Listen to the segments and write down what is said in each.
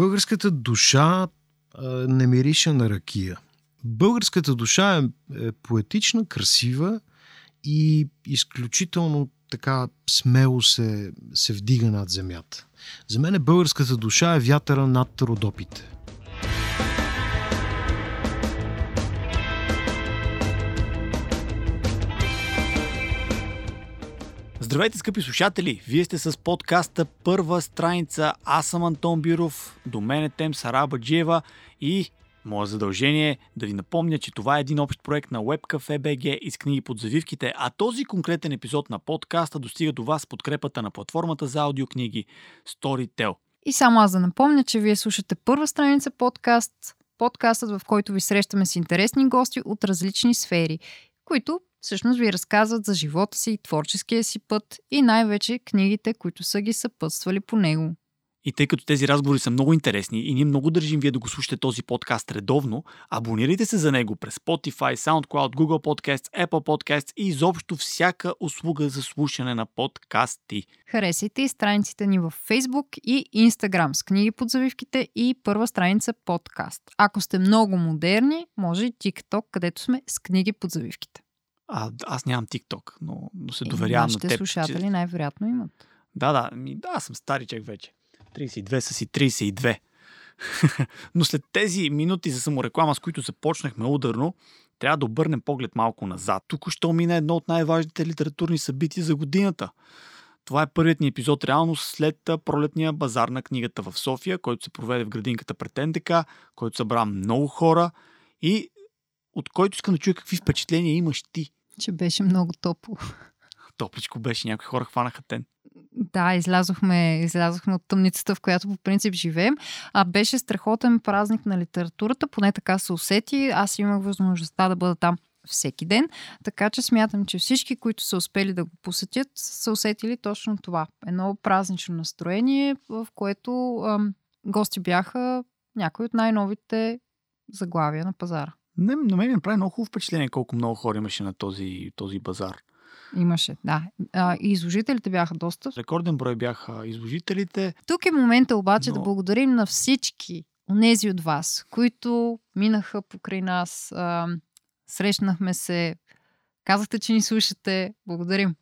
Българската душа а, не мирише на ракия. Българската душа е, е поетична, красива и изключително така смело се, се вдига над земята. За мен българската душа е вятъра над родопите. Здравейте, скъпи слушатели! Вие сте с подкаста Първа страница. Аз съм Антон Биров, до мен е Тем Сарабаджиева и Мое задължение е да ви напомня, че това е един общ проект на WebCafe BG и с книги под завивките, а този конкретен епизод на подкаста достига до вас с подкрепата на платформата за аудиокниги Storytel. И само аз да напомня, че вие слушате първа страница подкаст, подкастът, в който ви срещаме с интересни гости от различни сфери, които всъщност ви разказват за живота си, творческия си път и най-вече книгите, които са ги съпътствали по него. И тъй като тези разговори са много интересни и ние много държим вие да го слушате този подкаст редовно, абонирайте се за него през Spotify, SoundCloud, Google Podcasts, Apple Podcasts и изобщо всяка услуга за слушане на подкасти. Харесайте и страниците ни в Facebook и Instagram с книги под завивките и първа страница подкаст. Ако сте много модерни, може и TikTok, където сме с книги под завивките. А, аз нямам TikTok, но, но се доверявам на теб. слушатели че... най-вероятно имат. Да, да, ми, да, аз съм старичък вече. 32 са си 32. Но след тези минути за самореклама, с които започнахме ударно, трябва да обърнем поглед малко назад. Тук що мина едно от най-важните литературни събития за годината. Това е първият ни епизод реално след пролетния базар на книгата в София, който се проведе в градинката пред НДК, който събра много хора и от който искам да чуя какви впечатления имаш ти. Че беше много топло. Топличко беше, някои хора хванаха тен. Да, излязохме, излязохме от тъмницата, в която по принцип живеем. А беше страхотен празник на литературата, поне така се усети. Аз имах възможността да бъда там всеки ден, така че смятам, че всички, които са успели да го посетят, са усетили точно това. Едно празнично настроение, в което ам, гости бяха някои от най-новите заглавия на пазара. Не, на мен ми прави много хубаво впечатление колко много хора имаше на този, този базар. Имаше, да. А, и изложителите бяха доста. Рекорден брой бяха изложителите. Тук е момента обаче Но... да благодарим на всички онези от вас, които минаха покрай нас, а, срещнахме се, казахте, че ни слушате. Благодарим.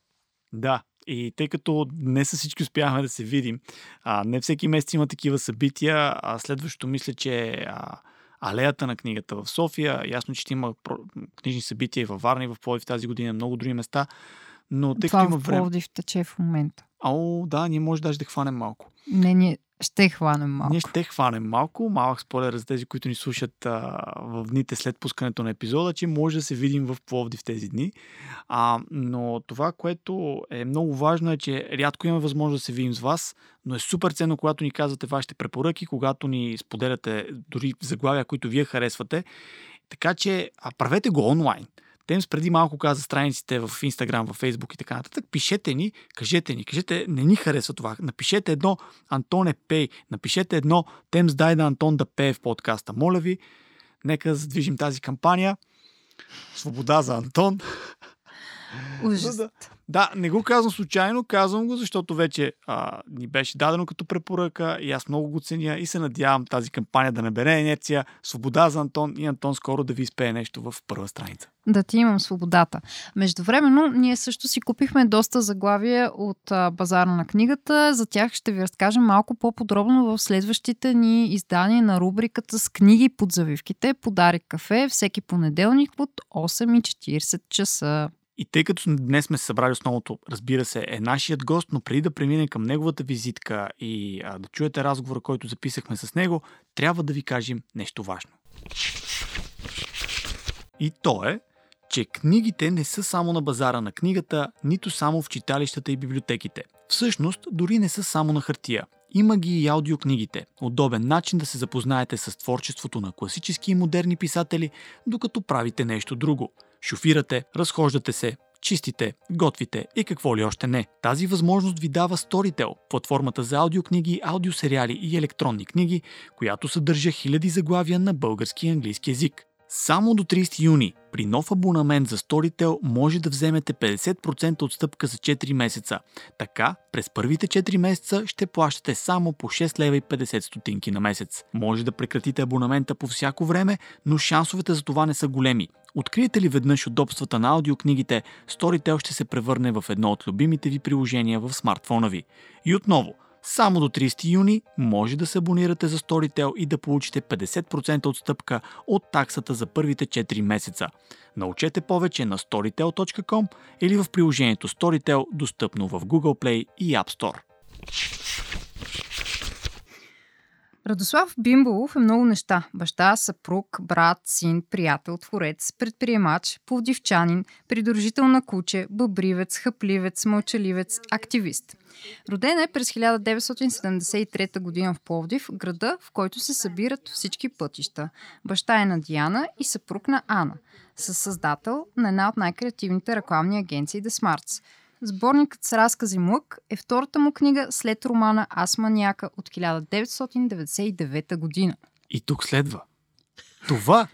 Да, и тъй като не с всички успяхме да се видим, а, не всеки месец има такива събития, а следващото мисля, че а, алеята на книгата в София. Ясно, че има книжни събития и във Варна, и в Пловдив тази година, много други места. Но тъй Това като има в Пловдив тече в момента. Ау, да, ние може даже да хванем малко. Не, ние ще хванем малко. Ние ще хванем малко. Малък спойлер за тези, които ни слушат а, в дните след пускането на епизода, че може да се видим в Пловдив тези дни. А, но това, което е много важно е, че рядко имаме възможност да се видим с вас, но е супер ценно, когато ни казвате вашите препоръки, когато ни споделяте дори заглавия, които вие харесвате. Така че а, правете го онлайн. Темс преди малко каза страниците в Instagram, в Facebook и така нататък. Пишете ни, кажете ни, кажете, не ни харесва това. Напишете едно Антон е пей, напишете едно Темс дай да Антон да пее в подкаста. Моля ви, нека задвижим тази кампания. Свобода за Антон. Ужас. Да, да, не го казвам случайно, казвам го, защото вече а, ни беше дадено като препоръка и аз много го ценя и се надявам тази кампания да набере инерция, свобода за Антон и Антон скоро да ви изпее нещо в първа страница. Да ти имам свободата. Междувременно, ние също си купихме доста заглавия от а, базара на книгата. За тях ще ви разкажем малко по-подробно в следващите ни издания на рубриката с книги под завивките. Подарик кафе всеки понеделник от 8.40 часа. И тъй като днес сме се събрали основното, разбира се, е нашият гост, но преди да преминем към неговата визитка и а, да чуете разговора, който записахме с него, трябва да ви кажем нещо важно. И то е, че книгите не са само на базара на книгата, нито само в читалищата и библиотеките. Всъщност, дори не са само на хартия. Има ги и аудиокнигите. Удобен начин да се запознаете с творчеството на класически и модерни писатели, докато правите нещо друго – Шофирате, разхождате се, чистите, готвите и какво ли още не. Тази възможност ви дава Storytel, платформата за аудиокниги, аудиосериали и електронни книги, която съдържа хиляди заглавия на български и английски язик. Само до 30 юни при нов абонамент за Storytel може да вземете 50% отстъпка за 4 месеца. Така, през първите 4 месеца ще плащате само по 6 лева и 50 стотинки на месец. Може да прекратите абонамента по всяко време, но шансовете за това не са големи. Откриете ли веднъж удобствата на аудиокнигите, Storytel ще се превърне в едно от любимите ви приложения в смартфона ви. И отново – само до 30 юни може да се абонирате за Storytel и да получите 50% отстъпка от таксата за първите 4 месеца. Научете повече на storytel.com или в приложението Storytel, достъпно в Google Play и App Store. Радослав Бимбалов е много неща. Баща, съпруг, брат, син, приятел, творец, предприемач, повдивчанин, придружител на куче, бъбривец, хъпливец, мълчаливец, активист. Роден е през 1973 година в Пловдив, града, в който се събират всички пътища. Баща е на Диана и съпруг на Ана. Със създател на една от най-креативните рекламни агенции The Smarts – Сборникът с разкази Млък е втората му книга след романа Аз маняка от 1999 година. И тук следва. Това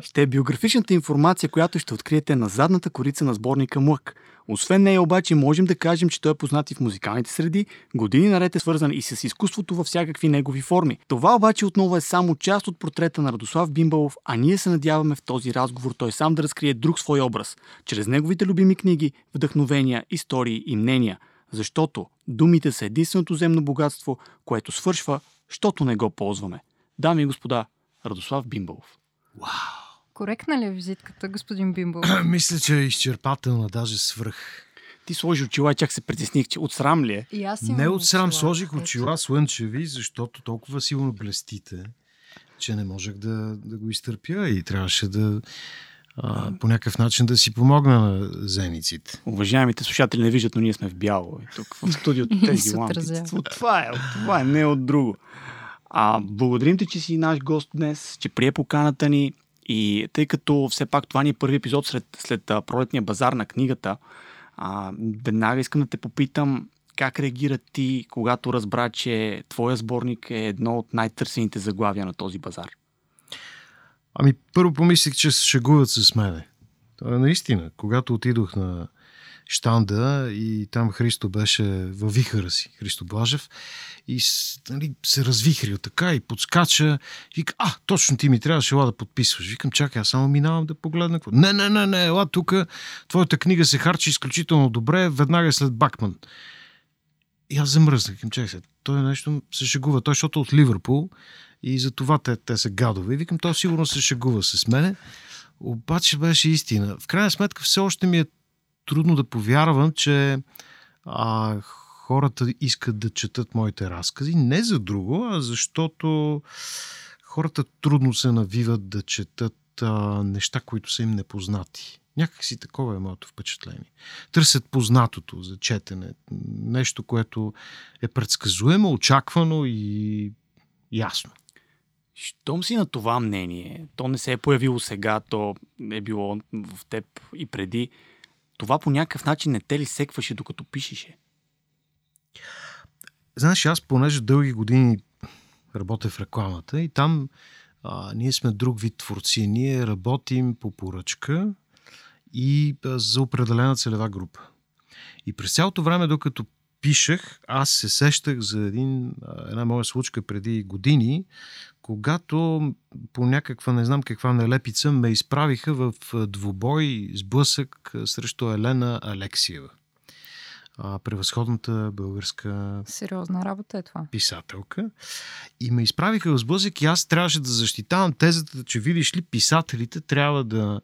ще е биографичната информация, която ще откриете на задната корица на сборника Млък. Освен нея обаче можем да кажем, че той е познат и в музикалните среди, години наред е свързан и с изкуството във всякакви негови форми. Това обаче отново е само част от портрета на Радослав Бимбалов, а ние се надяваме в този разговор той сам да разкрие друг свой образ, чрез неговите любими книги, вдъхновения, истории и мнения. Защото думите са единственото земно богатство, което свършва, щото не го ползваме. Дами и господа, Радослав Бимбалов. Вау! Коректна ли е визитката, господин Бимбо? Мисля, че е изчерпателна, даже свръх. Ти сложи очила и чак се притесних, че от срам ли е? И аз Не от срам сложих очила слънчеви, защото толкова силно блестите, че не можех да, да го изтърпя и трябваше да а, по някакъв начин да си помогна на зениците. Уважаемите слушатели не виждат, но ние сме в бяло. И тук в студиото тези лампи. От това е, от това е, не от друго. А, благодарим ти, че си наш гост днес, че прие поканата ни. И тъй като все пак това ни е първи епизод след, след пролетния базар на книгата, а, веднага искам да те попитам как реагира ти, когато разбра, че твоя сборник е едно от най-търсените заглавия на този базар? Ами, първо помислих, че се шегуват с мене. Това е наистина. Когато отидох на штанда и там Христо беше във вихара си, Христо Блажев, и нали, се развихрил така и подскача. Вика, а, точно ти ми трябваше ела да подписваш. Викам, чакай, аз само минавам да погледна. Не, не, не, не, ела тук, твоята книга се харчи изключително добре, веднага след Бакман. И аз замръзнах. Чакай се, той нещо се шегува. Той, защото е от Ливърпул и за това те, те са гадове. И викам, той сигурно се шегува с мене. Обаче беше истина. В крайна сметка все още ми е трудно да повярвам, че а, хората искат да четат моите разкази. Не за друго, а защото хората трудно се навиват да четат а, неща, които са им непознати. Някак си такова е моето впечатление. Търсят познатото за четене. Нещо, което е предсказуемо, очаквано и ясно. Щом си на това мнение, то не се е появило сега, то е било в теб и преди. Това по някакъв начин не те ли секваше докато пишеше? Знаеш, аз понеже дълги години работя в рекламата и там а, ние сме друг вид творци. Ние работим по поръчка и а, за определена целева група. И през цялото време, докато пишех, аз се сещах за един, една моя случка преди години, когато по някаква, не знам каква нелепица, ме изправиха в двубой, сблъсък срещу Елена Алексиева превъзходната българска Сериозна работа е това. писателка. И ме изправиха в сблъсък и аз трябваше да защитавам тезата, че видиш ли, писателите трябва да,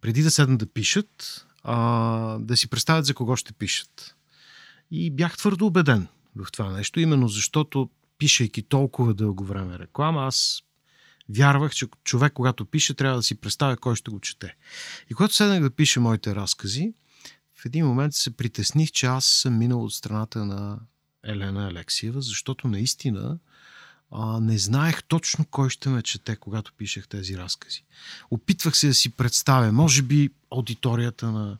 преди да седнат да пишат, а, да си представят за кого ще пишат. И бях твърдо убеден в това нещо, именно защото пишейки толкова дълго време реклама, аз вярвах, че човек, когато пише, трябва да си представя кой ще го чете. И когато седнах да пиша моите разкази, в един момент се притесних, че аз съм минал от страната на Елена Алексиева, защото наистина а, не знаех точно кой ще ме чете, когато пишех тези разкази. Опитвах се да си представя, може би, аудиторията на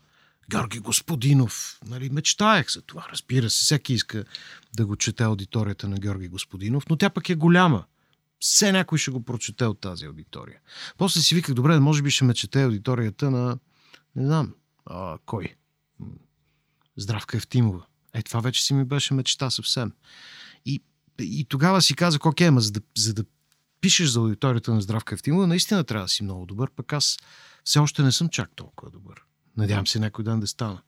Георги Господинов. Нали, мечтаях за това, разбира се. Всеки иска да го чете аудиторията на Георги Господинов, но тя пък е голяма. все някой ще го прочете от тази аудитория. После си виках, добре, може би ще ме чете аудиторията на, не знам, а, кой? Здравка Евтимова. Е, това вече си ми беше мечта съвсем. И, и тогава си казах, окей, ма за да, за да пишеш за аудиторията на Здравка Евтимова, наистина трябва да си много добър, пък аз все още не съм чак толкова добър. Надявам се някой ден да стана.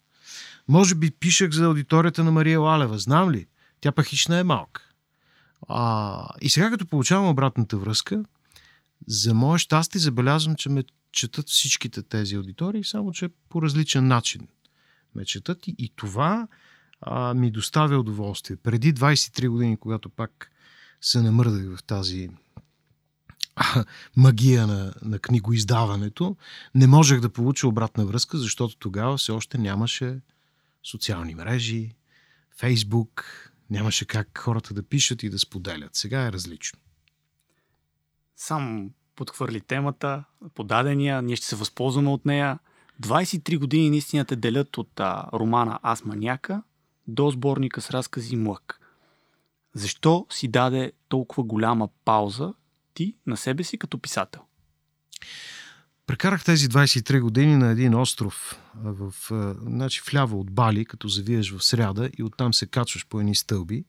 Може би пишех за аудиторията на Мария Лалева, знам ли? Тя пък хищна е малка. А, и сега като получавам обратната връзка, за мое щастие забелязвам, че ме четат всичките тези аудитории, само че по различен начин ме четат и, и това а, ми доставя удоволствие. Преди 23 години, когато пак се намърдах в тази магия на, на книгоиздаването, не можех да получа обратна връзка, защото тогава все още нямаше социални мрежи, Фейсбук, нямаше как хората да пишат и да споделят. Сега е различно. Сам подхвърли темата, подадения, ние ще се възползваме от нея. 23 години наистина те делят от а, романа Аз маняка до сборника с разкази Млък. Защо си даде толкова голяма пауза ти на себе си като писател? Прекарах тези 23 години на един остров в, значи, вляво от Бали, като завиеш в сряда и оттам се качваш по едни стълби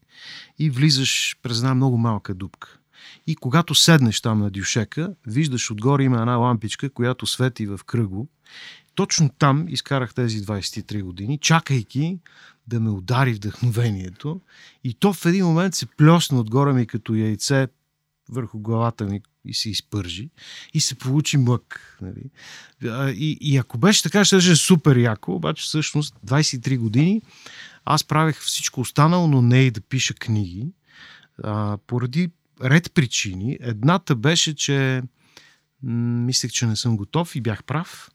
и влизаш през една много малка дупка. И когато седнеш там на дюшека, виждаш отгоре има една лампичка, която свети в кръго. Точно там изкарах тези 23 години, чакайки да ме удари вдъхновението. И то в един момент се плесна отгоре ми като яйце върху главата ми и се изпържи и се получи мък. Нали? И, и ако беше така, ще е супер яко, обаче всъщност 23 години аз правех всичко останало, но не и да пиша книги. А, поради ред причини. Едната беше, че мислех, че не съм готов и бях прав.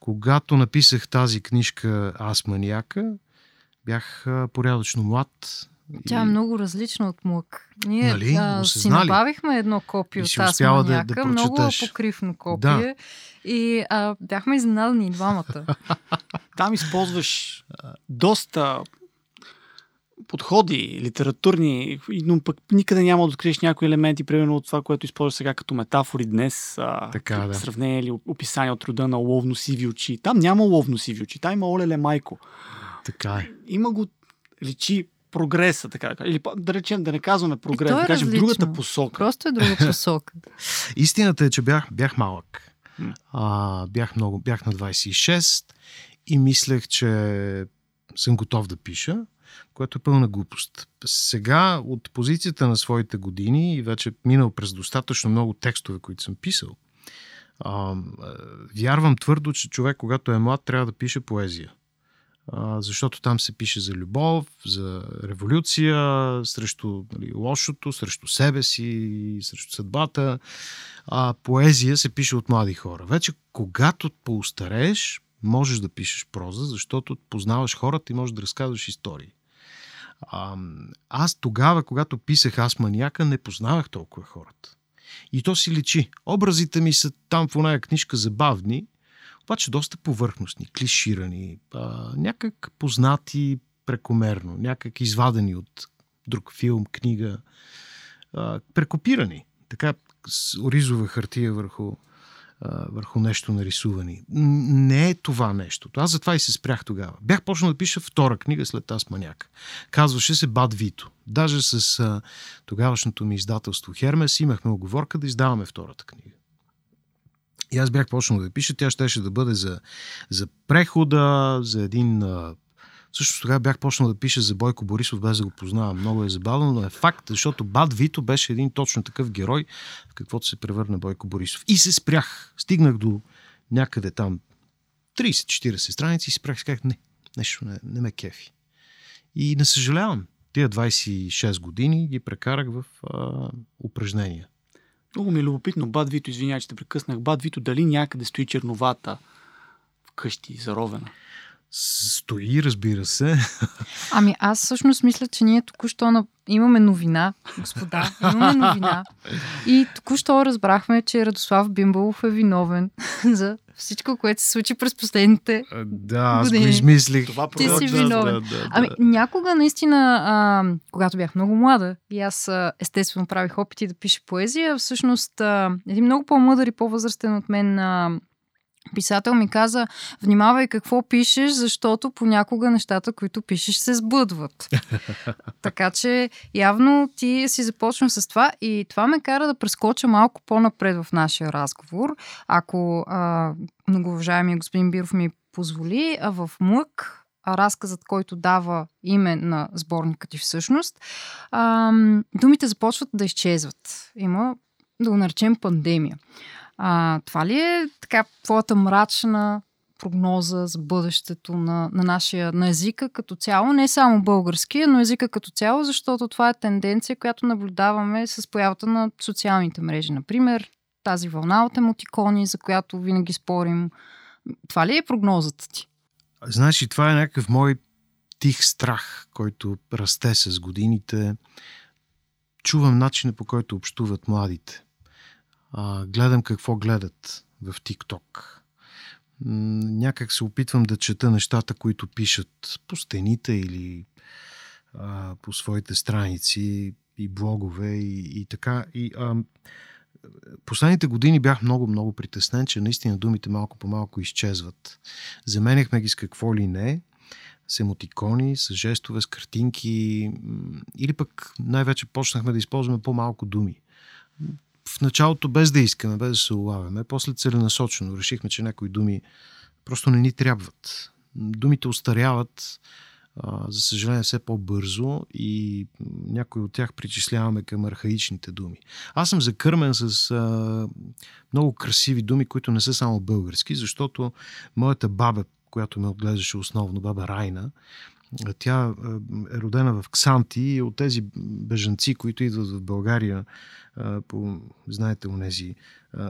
Когато написах тази книжка Аз манияка, бях порядъчно млад, тя е много различна от млък. Ние нали? а, си набавихме едно копие от тази маняка, да, да много покривно копие да. и а, бяхме изненадани двамата. Там използваш доста подходи, литературни, но пък никъде няма да откриеш някои елементи, примерно от това, което използваш сега като метафори днес, така, да. сравнение или описание от рода на ловно сиви очи. Там няма ловно сиви очи, там има олеле майко. Така е. Има го личи прогреса, така Или да речем, да не казваме прогрес, е да кажем различно. другата посока. Просто е друга посока. Истината е, че бях, бях малък. А, бях, много, бях на 26 и мислех, че съм готов да пиша, което е пълна глупост. Сега, от позицията на своите години и вече минал през достатъчно много текстове, които съм писал, а, вярвам твърдо, че човек, когато е млад, трябва да пише поезия защото там се пише за любов, за революция, срещу нали, лошото, срещу себе си, срещу съдбата. А, поезия се пише от млади хора. Вече когато поустарееш, можеш да пишеш проза, защото познаваш хората и можеш да разказваш истории. А, аз тогава, когато писах Аз маняка, не познавах толкова хората. И то си личи. Образите ми са там в оная книжка забавни, обаче доста повърхностни, клиширани, а, някак познати прекомерно, някак извадени от друг филм, книга, а, прекопирани. Така с ризова хартия върху, а, върху нещо нарисувани. Не е това нещо. Аз затова и се спрях тогава. Бях почнал да пиша втора книга след аз маняк. Казваше се Бад Вито. Даже с а, тогавашното ми издателство Хермес имахме оговорка да издаваме втората книга. И аз бях почнал да пиша, тя щеше да бъде за, за прехода, за един... Също тогава бях почнал да пиша за Бойко Борисов, без да го познавам. Много е забавно, но е факт, защото Бад Вито беше един точно такъв герой, в каквото се превърна Бойко Борисов. И се спрях. Стигнах до някъде там 30-40 страници и спрях. Казах, не, нещо не, не ме кефи. И не съжалявам. Тия 26 години ги прекарах в а, упражнения. Много ми е любопитно. Бад Вито, извинявай, че те прекъснах. Бад Вито, дали някъде стои черновата вкъщи заровена? Стои, разбира се. Ами аз всъщност мисля, че ние току-що на... имаме новина, господа. Имаме новина. И току-що разбрахме, че Радослав Бимбалов е виновен за всичко, което се случи през последните Да, аз години. го измислих. Това Ти си виновен. Да, да, да. Ами, някога наистина, а, когато бях много млада и аз а, естествено правих опити да пиша поезия, всъщност а, един много по-мъдър и по-възрастен от мен а, писател ми каза, внимавай какво пишеш, защото понякога нещата, които пишеш, се сбъдват. така че явно ти си започна с това и това ме кара да прескоча малко по-напред в нашия разговор. Ако а, многоуважаемия господин Биров ми позволи, а в Млък а разказът, който дава име на сборника ти всъщност, ам, думите започват да изчезват. Има, да го наречем, пандемия. А, това ли е така твоята мрачна прогноза за бъдещето на, на нашия на езика като цяло, не само българския, но езика като цяло, защото това е тенденция, която наблюдаваме с появата на социалните мрежи. Например, тази вълна от емотикони, за която винаги спорим. Това ли е прогнозата ти? Значи, това е някакъв мой тих страх, който расте с годините. Чувам начина по който общуват младите. А, гледам какво гледат в ТикТок. Някак се опитвам да чета нещата, които пишат по стените или а, по своите страници и блогове и, и така. И, а, последните години бях много, много притеснен, че наистина думите малко по малко изчезват. Заменяхме ги с какво ли не, с емотикони, с жестове, с картинки или пък най-вече почнахме да използваме по-малко думи. В началото без да искаме, без да се улавяме, после целенасочено решихме, че някои думи просто не ни трябват. Думите устаряват, за съжаление, все по-бързо и някои от тях причисляваме към архаичните думи. Аз съм закърмен с много красиви думи, които не са само български, защото моята баба, която ме отглеждаше основно, баба Райна, тя е родена в Ксанти и от тези бежанци, които идват в България по, знаете, онези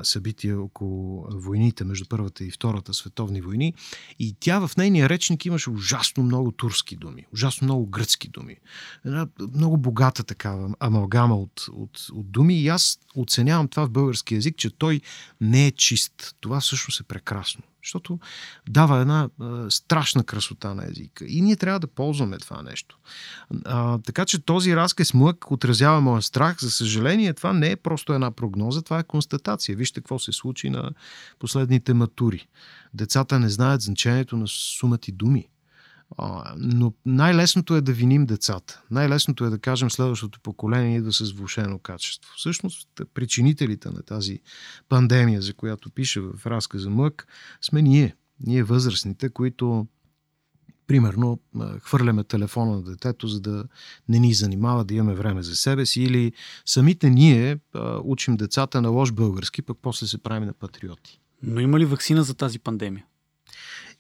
събития около войните между Първата и Втората световни войни. И тя в нейния речник имаше ужасно много турски думи, ужасно много гръцки думи. Една много богата такава амалгама от, от, от думи и аз оценявам това в български язик, че той не е чист. Това всъщност е прекрасно. Защото дава една а, страшна красота на езика. И ние трябва да ползваме това нещо. А, така че този разказ млък отразява моя страх. За съжаление, това не е просто една прогноза, това е констатация. Вижте какво се случи на последните матури. Децата не знаят значението на сумати думи. А, но най-лесното е да виним децата. Най-лесното е да кажем следващото поколение идва с влушено качество. Всъщност, причинителите на тази пандемия, за която пише в разказа Мък, сме ние. Ние възрастните, които примерно хвърляме телефона на детето, за да не ни занимава да имаме време за себе си или самите ние учим децата на лош български, пък после се правим на патриоти. Но има ли вакцина за тази пандемия?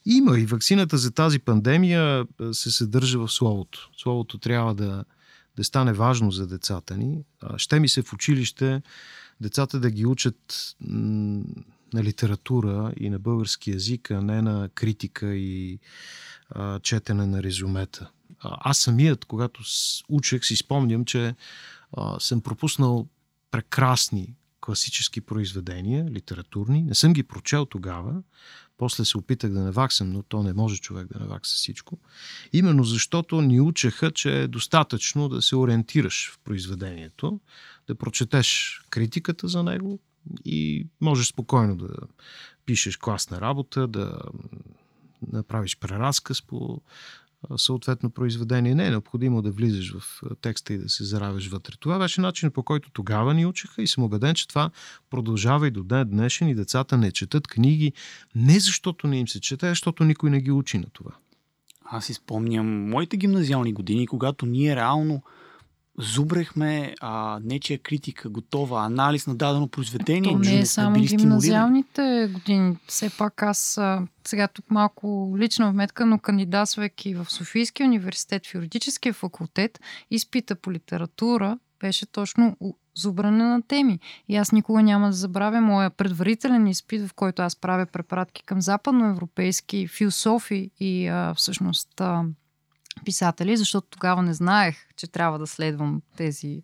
Има и вакцината за тази пандемия се съдържа в словото. Словото трябва да, да стане важно за децата ни. Ще ми се в училище децата да ги учат на литература и на български язик, а не на критика и четене на резюмета. Аз самият, когато учех, си спомням, че съм пропуснал прекрасни класически произведения, литературни. Не съм ги прочел тогава. После се опитах да наваксам, но то не може човек да навакса всичко. Именно защото ни учеха, че е достатъчно да се ориентираш в произведението, да прочетеш критиката за него и можеш спокойно да пишеш класна работа, да направиш преразказ по съответно произведение. Не е необходимо да влизаш в текста и да се заравиш вътре. Това беше начинът по който тогава ни учиха и съм убеден, че това продължава и до ден днешен и децата не четат книги не защото не им се чете, а защото никой не ги учи на това. Аз си спомням моите гимназиални години, когато ние реално зубрехме а, нечия критика, готова, анализ на дадено произведение. То не е само били гимназиалните години. Все пак аз сега тук малко лична вметка, но кандидатствайки в Софийския университет в юридическия факултет, изпита по литература беше точно зубране на теми. И аз никога няма да забравя моя предварителен изпит, в който аз правя препратки към западноевропейски философи и а, всъщност а, писатели, защото тогава не знаех, че трябва да следвам тези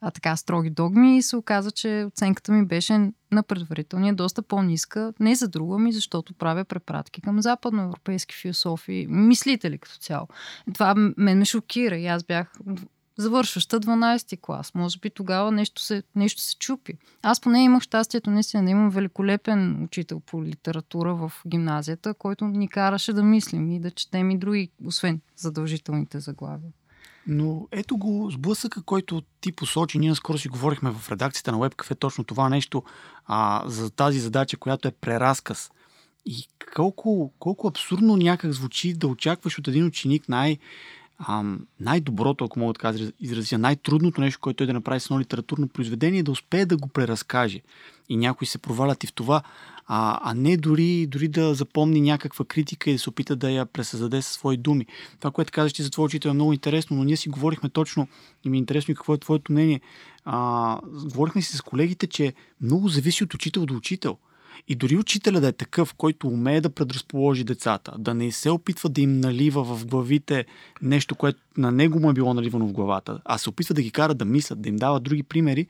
а, така строги догми и се оказа, че оценката ми беше на предварителния доста по-ниска, не за друга ми, защото правя препратки към западноевропейски философи, мислители като цяло. Това мен ме шокира и аз бях завършваща 12-ти клас. Може би тогава нещо се, нещо се чупи. Аз поне имах щастието наистина да имам великолепен учител по литература в гимназията, който ни караше да мислим и да четем и други, освен задължителните заглавия. Но ето го сблъсъка, който ти посочи. Ние скоро си говорихме в редакцията на WebCafe точно това нещо а, за тази задача, която е преразказ. И колко, колко абсурдно някак звучи да очакваш от един ученик най- ам, най-доброто, ако мога да изразя, най-трудното нещо, което той да направи с едно литературно произведение, е да успее да го преразкаже. И някои се провалят и в това, а, а не дори, дори да запомни някаква критика и да се опита да я пресъздаде със свои думи. Това, което казаш ти за твоя учител е много интересно, но ние си говорихме точно и ми е интересно и какво е твоето мнение. А, говорихме си с колегите, че много зависи от учител до учител. И дори учителя да е такъв, който умее да предразположи децата, да не се опитва да им налива в главите нещо, което на него му е било наливано в главата, а се опитва да ги кара да мислят, да им дава други примери,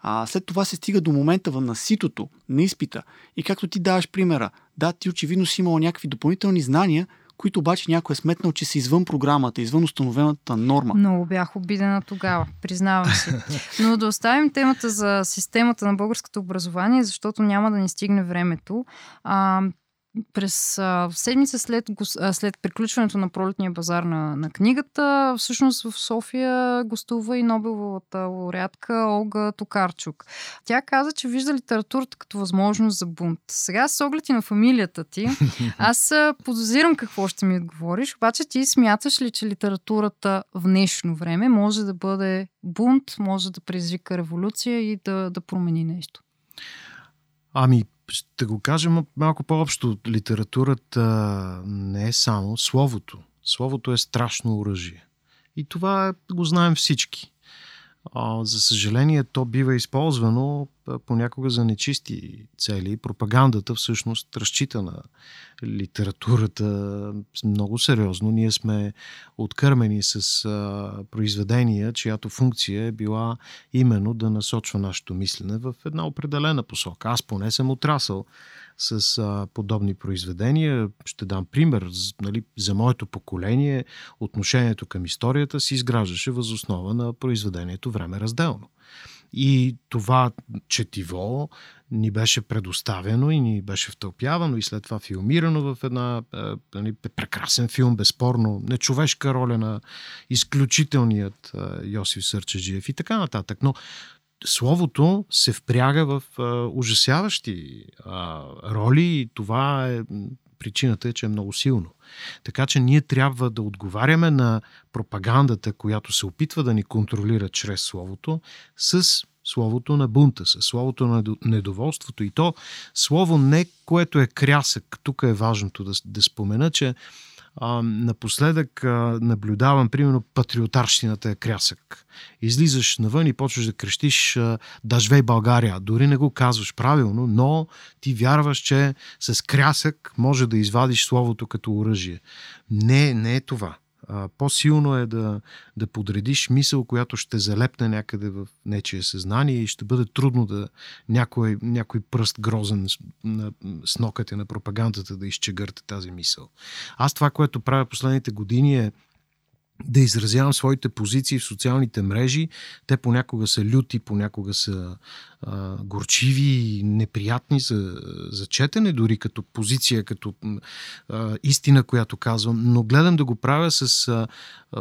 а след това се стига до момента на ситото, на изпита. И както ти даваш примера, да, ти очевидно си имал някакви допълнителни знания, които обаче някой е сметнал, че са извън програмата, извън установената норма. Много бях обидена тогава, признавам се. Но да оставим темата за системата на българското образование, защото няма да ни стигне времето. А, през а, седмица след, а, след приключването на пролетния базар на, на книгата, всъщност в София гостува и Нобеловата лауреатка Олга Токарчук. Тя каза, че вижда литературата като възможност за бунт. Сега с оглед и на фамилията ти, аз подозирам какво ще ми отговориш, обаче ти смяташ ли, че литературата в днешно време може да бъде бунт, може да предизвика революция и да, да промени нещо? Ами, ще го кажем малко по-общо. Литературата не е само словото. Словото е страшно оръжие. И това го знаем всички. За съжаление, то бива използвано понякога за нечисти цели. Пропагандата всъщност разчита на литературата много сериозно. Ние сме откърмени с произведения, чиято функция е била именно да насочва нашето мислене в една определена посока. Аз поне съм отрасъл с а, подобни произведения. Ще дам пример. Нали, за моето поколение отношението към историята се изграждаше възоснова на произведението Време разделно. И това четиво ни беше предоставено и ни беше втълпявано и след това филмирано в една нали, прекрасен филм, безспорно, нечовешка роля на изключителният Йосиф Сърчеджиев и така нататък. Но словото се впряга в а, ужасяващи а, роли и това е причината е, че е много силно. Така че ние трябва да отговаряме на пропагандата, която се опитва да ни контролира чрез словото, с словото на бунта, с словото на недоволството. И то слово не, което е крясък. Тук е важното да, да спомена, че а, напоследък а, наблюдавам, примерно, патриотарщината е крясък. Излизаш навън и почваш да крещиш Дажвей България. Дори не го казваш правилно, но ти вярваш, че с крясък може да извадиш словото като оръжие. Не, не е това по-силно е да, да подредиш мисъл, която ще залепне някъде в нечие съзнание и ще бъде трудно да някой, някой пръст грозен на, с нокътя на пропагандата да изчегърте тази мисъл. Аз това, което правя последните години е да изразявам своите позиции в социалните мрежи. Те понякога са люти, понякога са а, горчиви неприятни за, за четене, дори като позиция, като а, истина, която казвам, но гледам да го правя с а,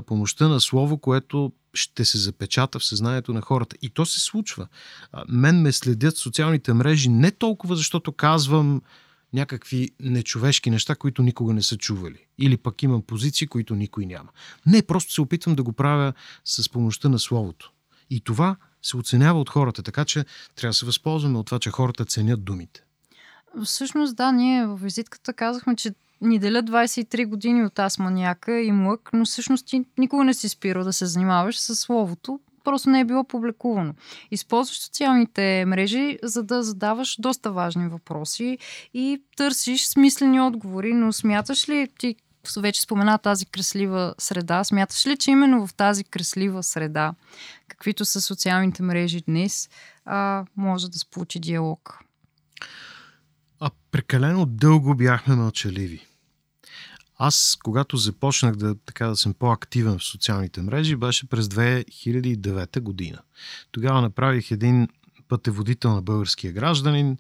помощта на слово, което ще се запечата в съзнанието на хората. И то се случва. А, мен ме следят социалните мрежи не толкова, защото казвам някакви нечовешки неща, които никога не са чували. Или пък имам позиции, които никой няма. Не, просто се опитвам да го правя с помощта на словото. И това се оценява от хората, така че трябва да се възползваме от това, че хората ценят думите. Всъщност, да, ние в визитката казахме, че ни делят 23 години от асманяка и млък, но всъщност ти никога не си спирал да се занимаваш с словото, просто не е било публикувано. Използваш социалните мрежи, за да задаваш доста важни въпроси и търсиш смислени отговори, но смяташ ли ти вече спомена тази креслива среда. Смяташ ли, че именно в тази креслива среда, каквито са социалните мрежи днес, а, може да се получи диалог? А прекалено дълго бяхме мълчаливи. Аз, когато започнах да, така, да съм по-активен в социалните мрежи, беше през 2009 година. Тогава направих един пътеводител на българския гражданин,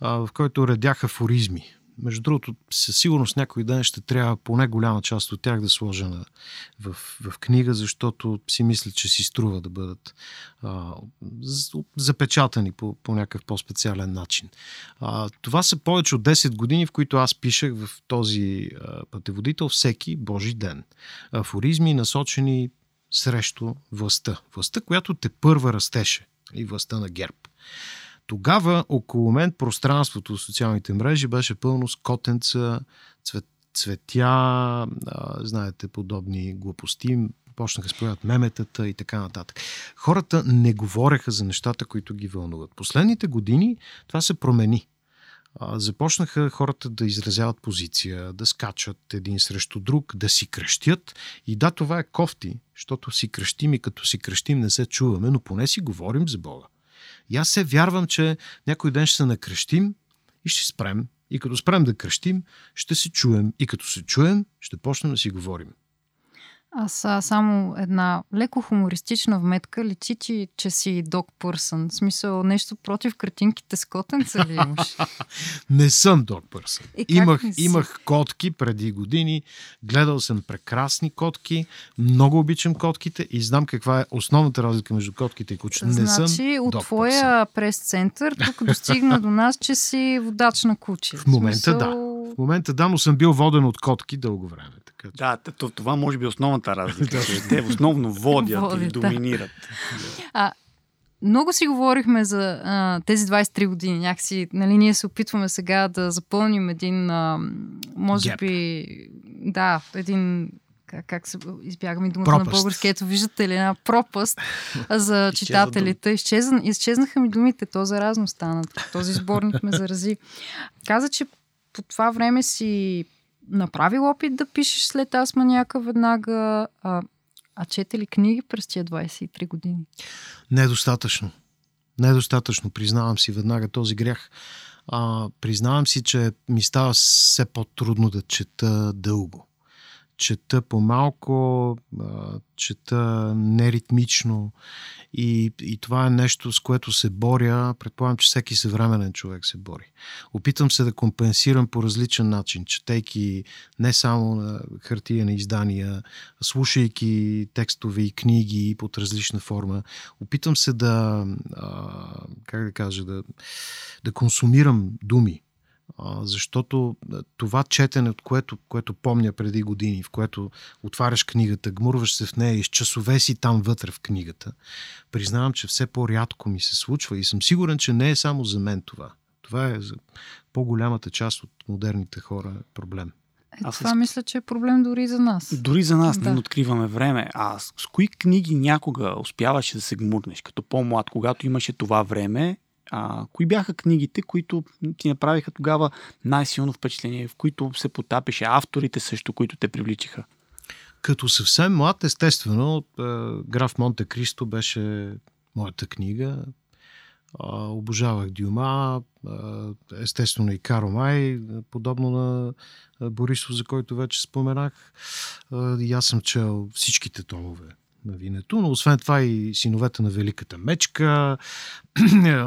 в който редяха афоризми между другото, със сигурност някой ден ще трябва поне голяма част от тях да сложа на, в, в книга, защото си мисля, че си струва да бъдат а, запечатани по, по някакъв по-специален начин. А, това са повече от 10 години, в които аз пишех в този а, пътеводител всеки Божи ден. Афоризми, насочени срещу властта. Властта, която те първа растеше. И властта на ГЕРБ. Тогава около мен пространството в социалните мрежи беше пълно с котенца, цвет, цветя, а, знаете, подобни глупости. Почнаха да меметата и така нататък. Хората не говореха за нещата, които ги вълнуват. Последните години това се промени. Започнаха хората да изразяват позиция, да скачат един срещу друг, да си крещят. И да, това е кофти, защото си крещим и като си крещим не се чуваме, но поне си говорим за Бога. И аз се вярвам, че някой ден ще се накрещим и ще спрем. И като спрем да крещим, ще се чуем. И като се чуем, ще почнем да си говорим. Аз а, само една леко хумористична вметка. Личи ти, че си док пърсън. В смисъл, нещо против картинките с котенца ли имаш? не съм док пърсън. Имах, имах котки преди години. Гледал съм прекрасни котки. Много обичам котките и знам каква е основната разлика между котките и кучета. Не значи, съм от твоя прес-център тук достигна до нас, че си водач на куче. В момента смисъл... да. В момента да, но съм бил воден от котки дълго време. Така, да, това може би е основната разлика. Те основно водят, водят и доминират. А, много си говорихме за а, тези 23 години. Някакси, нали, ние се опитваме сега да запълним един, а, може Gap. би, да, един как, как се избягаме думата пропаст. на български, ето виждате ли една пропаст за читателите. Изчезна, изчезнаха ми думите, то заразно стана. Този сборник ме зарази. Каза, че по това време си направил опит да пишеш след аз маняка веднага, а, а чете ли книги през тия 23 години? Недостатъчно. Недостатъчно. Признавам си веднага този грях. А, признавам си, че ми става все по-трудно да чета дълго. Чета по-малко, чета неритмично и, и това е нещо, с което се боря. Предполагам, че всеки съвременен човек се бори. Опитвам се да компенсирам по различен начин, четейки не само на хартия на издания, слушайки текстове и книги под различна форма. Опитвам се да, как да кажа, да, да консумирам думи защото това четене, от което, което помня преди години, в което отваряш книгата, гмурваш се в нея и с часове си там вътре в книгата, признавам, че все по-рядко ми се случва и съм сигурен, че не е само за мен това. Това е за по-голямата част от модерните хора проблем. Е, Аз това с... мисля, че е проблем дори за нас. Дори за нас да. не откриваме време. А с, с кои книги някога успяваше да се гмурнеш като по-млад, когато имаше това време а, кои бяха книгите, които ти направиха тогава най-силно впечатление, в които се потапеше авторите също, които те привличаха? Като съвсем млад, естествено, Граф Монте Кристо беше моята книга. Обожавах Дюма, естествено и Каро Май, подобно на Борисов, за който вече споменах. И аз съм чел всичките томове на винето, но освен това и синовете на Великата мечка.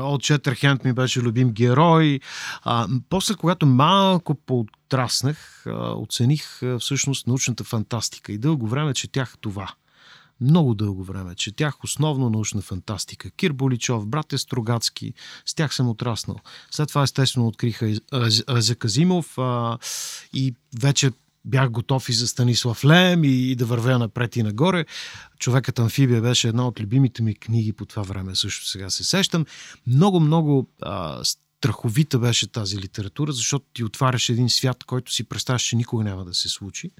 От Четърхенд ми беше любим герой. А, после, когато малко поотраснах, оцених всъщност научната фантастика и дълго време четях това. Много дълго време четях основно научна фантастика. Кир Боличов, брат Строгацки, с тях съм отраснал. След това естествено откриха Заказимов и вече бях готов и за Станислав Лем и, и да вървя напред и нагоре. Човекът амфибия беше една от любимите ми книги по това време, също сега се сещам. Много, много а, страховита беше тази литература, защото ти отваряше един свят, който си представяш, че никога няма да се случи.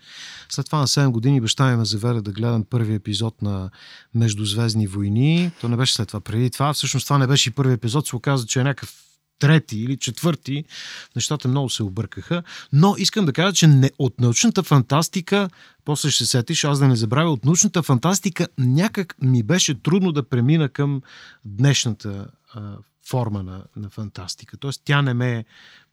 След това на 7 години баща ми ме заведе да гледам първи епизод на Междузвездни войни. То не беше след това. Преди това, всъщност това не беше и първи епизод, се оказа, че е някакъв трети или четвърти, нещата много се объркаха. Но искам да кажа, че не, от научната фантастика, после ще се сетиш, аз да не забравя, от научната фантастика някак ми беше трудно да премина към днешната а, форма на, на фантастика. Тоест тя не ме,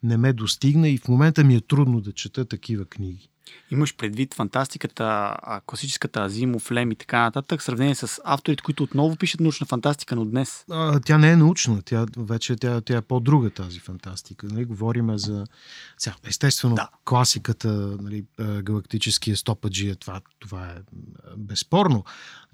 не ме достигна и в момента ми е трудно да чета такива книги. Имаш предвид фантастиката, класическата Азимов, Лем и така нататък, в сравнение с авторите, които отново пишат научна фантастика, но днес? А, тя не е научна, тя вече тя, тя е по-друга тази фантастика. Нали? Говориме за... Сега, естествено, да. класиката, нали, галактическия стопаджи, това, това е безспорно,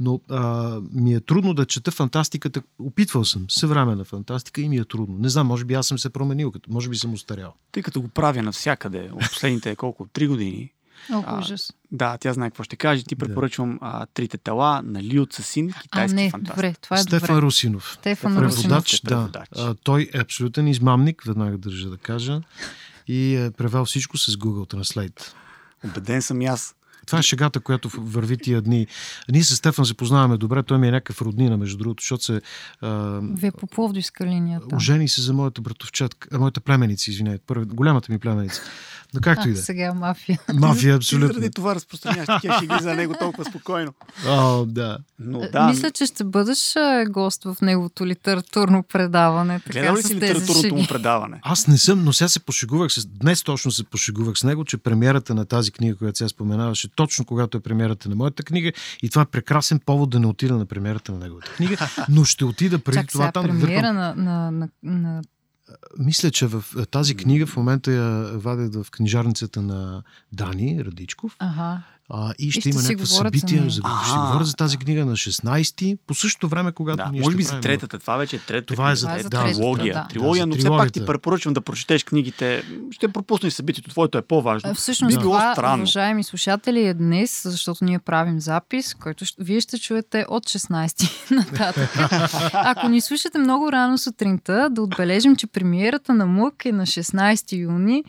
но а, ми е трудно да чета фантастиката. Опитвал съм съвременна фантастика и ми е трудно. Не знам, може би аз съм се променил, като, може би съм устарял. Тъй като го правя навсякъде, от последните колко, три години, О, ужас. Да, тя знае какво ще каже. Ти препоръчвам да. а, Трите тела на Лио Цасин, китайски а, не, фантаст. Добре, това е Стефан добре. Русинов. Стефан Преводач, Русинов. да. А, той е абсолютен измамник, веднага държа да кажа. И е превел всичко с Google Translate. Убеден съм и аз. Това е шегата, която върви тия дни. Ние с Стефан се познаваме добре, той ми е някакъв роднина, между другото, защото се... А, Вие по Пловдивска линията. Ожени се за моята братовчетка, моята племеница, извинете, първи, голямата ми племеница. Но както а, и да е. Сега мафия. Мафия, абсолютно. Заради това разпространяваш такива шеги за него толкова спокойно. О, да. Но Е, да, Мисля, че ще бъдеш а, гост в неговото литературно предаване. Така, гледал ли си литературното му предаване? Аз не съм, но сега се пошегувах с... Днес точно се пошегувах с него, че премиерата на тази книга, която сега споменаваше, точно когато е премиерата на моята книга и това е прекрасен повод да не отида на премиерата на неговата книга, но ще отида преди Чак това сега там да премиера вървам. на, на, на, на Мисля, че в тази книга в момента я вадят в книжарницата на Дани Радичков Ага. А, и ще, ще има някакво за събитие. За, ще Аха. говоря за тази книга на 16-ти, по същото време, когато Да, ние може ще би за правим- третата. Това вече е третата. Това е за- Това е за да, трилогия. да. трилогия, Да, но все пак ти препоръчвам да прочетеш книгите. Ще пропуснеш събитието. Твоето е по-важно. А, Всъщност Би било това, странно. уважаеми слушатели, е днес, защото ние правим запис, който ще, вие ще чуете от 16 нататък. Ако ни слушате много рано сутринта, да отбележим, че премиерата на МУК е на 16 юни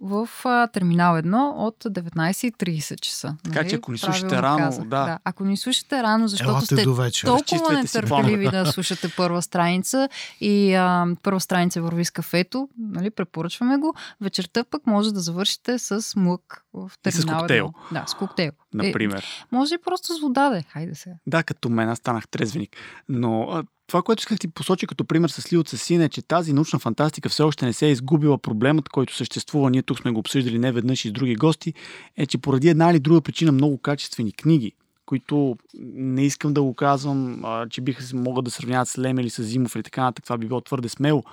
в а, терминал 1 от 19.30 часа. Така че, ако ни слушате рано, казах, да. Ако ни слушате рано, защото Елате сте толкова нетърпеливи да слушате първа страница и а, първа страница върви с кафето, нали, препоръчваме го. Вечерта пък може да завършите с млък в И с терминал. коктейл. Да, с коктейл. Например. Е, може и просто с вода, де. Хайде сега. Да, като мен, аз станах трезвеник. Но а, това, което исках ти посоча като пример с Лио Цесин е, че тази научна фантастика все още не се е изгубила. Проблемът, който съществува, ние тук сме го обсъждали не веднъж и с други гости, е, че поради една или друга причина много качествени книги, които не искам да го казвам, а, че биха се могат да сравняват с Лем или с Зимов или така нататък, това би било твърде смело,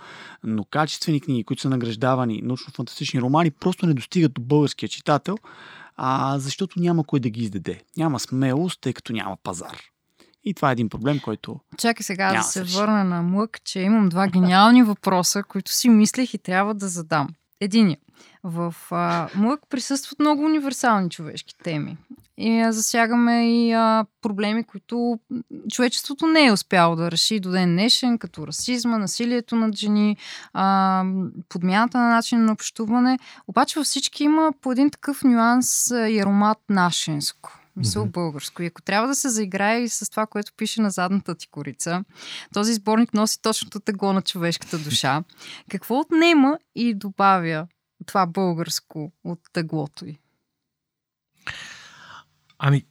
но качествени книги, които са награждавани, научно-фантастични романи, просто не достигат до българския читател, а, защото няма кой да ги издаде. Няма смелост, тъй като няма пазар. И това е един проблем, който Чакай сега да се реши. върна на млък, че имам два гениални въпроса, които си мислех и трябва да задам. Единия. В а, млък присъстват много универсални човешки теми. И а, засягаме и а, проблеми, които човечеството не е успяло да реши до ден днешен, като расизма, насилието над жени, а, подмяната на начин на общуване. Обаче във всички има по един такъв нюанс и аромат нашенско. Мисъл Мгм. българско. И ако трябва да се заиграе и с това, което пише на задната ти корица, този сборник носи точното тегло на човешката душа. Какво отнема и добавя това българско от теглото й? Ами,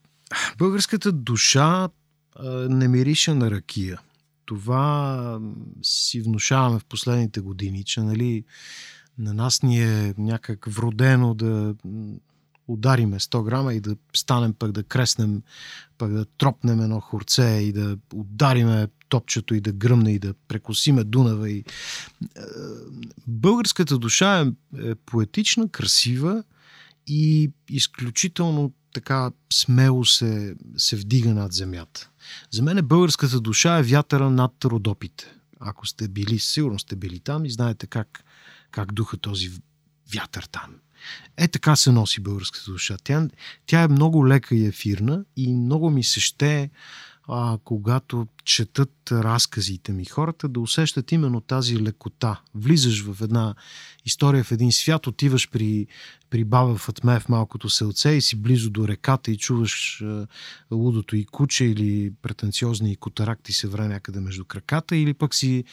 българската душа а, не мирише на ракия. Това си внушаваме в последните години, че нали, на нас ни е някак вродено да удариме 100 грама и да станем пък да креснем, пък да тропнем едно хорце и да удариме топчето и да гръмне и да прекосиме Дунава. И... Е, Българската душа е, е поетична, красива и изключително така смело се, се вдига над земята. За мен българската душа е вятъра над родопите. Ако сте били, сигурно сте били там и знаете как, как духа този вятър там. Е така се носи българската душа. Тя, тя е много лека и ефирна и много ми се ще а, когато четат разказите ми. Хората да усещат именно тази лекота. Влизаш в една история, в един свят, отиваш при, при баба Фатме в малкото селце и си близо до реката и чуваш а, лудото и куче или претенциозни и котаракти се вре някъде между краката или пък си,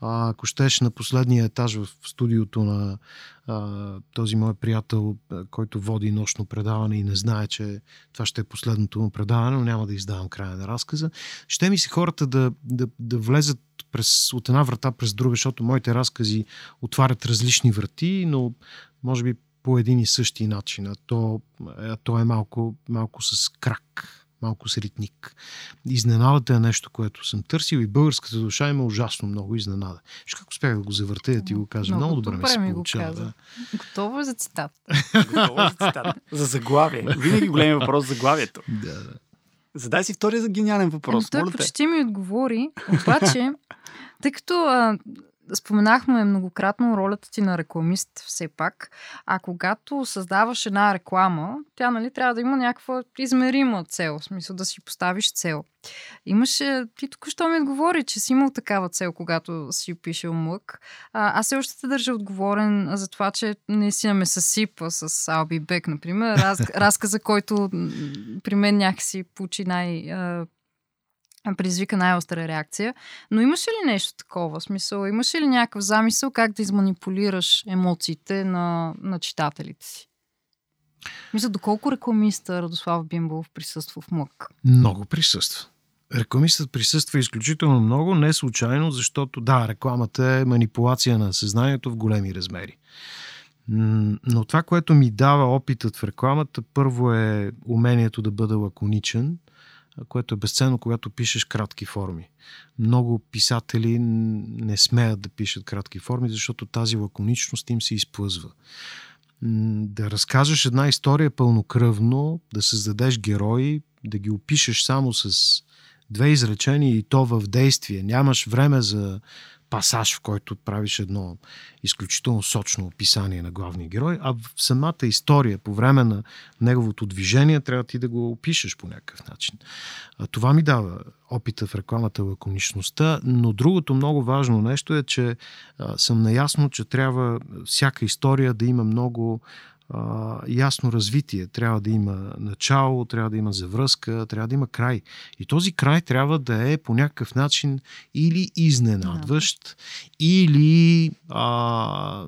ако щеш, на последния етаж в студиото на а, този мой приятел, който води нощно предаване и не знае, че това ще е последното му предаване, но няма да издавам края на разказа. Ще ми се хората да, да, да влезат през, от една врата през друга, защото моите разкази отварят различни врати, но може би по един и същи начин. А то, а то е малко, малко с крак малко с ритник. Изненадата е нещо, което съм търсил и българската душа има ужасно много изненада. Виж как успях да го завърта да ти го кажа. Много, много добре ми се ми получава. Го да. Готово е за цитат. Готово е за цитат. За заглавие. Винаги големи въпрос за заглавието. Да, да. Задай си втория за гениален въпрос. Но той почти ми отговори, обаче, тъй като а, Споменахме многократно ролята ти на рекламист все пак, а когато създаваш една реклама, тя нали, трябва да има някаква измерима цел, в смисъл да си поставиш цел. Имаше, ти тук що ми отговори, че си имал такава цел, когато си пишел мък. Аз все още те държа отговорен за това, че наистина ме съсипа с Алби Бек, например. Раз, разказа, който при мен някакси получи най- предизвика най-остра реакция. Но имаше ли нещо такова? Смисъл, имаше ли някакъв замисъл как да изманипулираш емоциите на, на читателите си? Мисля, доколко рекламиста Радослав Бимбов присъства в МъК? Много присъства. Рекламистът присъства изключително много, не случайно, защото да, рекламата е манипулация на съзнанието в големи размери. Но това, което ми дава опитът в рекламата, първо е умението да бъда лаконичен – което е безценно, когато пишеш кратки форми. Много писатели не смеят да пишат кратки форми, защото тази лаконичност им се изплъзва. Да разкажеш една история пълнокръвно, да създадеш герои, да ги опишеш само с две изречения и то в действие. Нямаш време за пасаж, в който правиш едно изключително сочно описание на главния герой, а в самата история, по време на неговото движение, трябва ти да го опишеш по някакъв начин. А това ми дава опита в рекламата лаконичността, но другото много важно нещо е, че а, съм наясно, че трябва всяка история да има много а, ясно развитие. Трябва да има начало, трябва да има завръзка, трябва да има край. И този край трябва да е по някакъв начин или изненадващ, или а,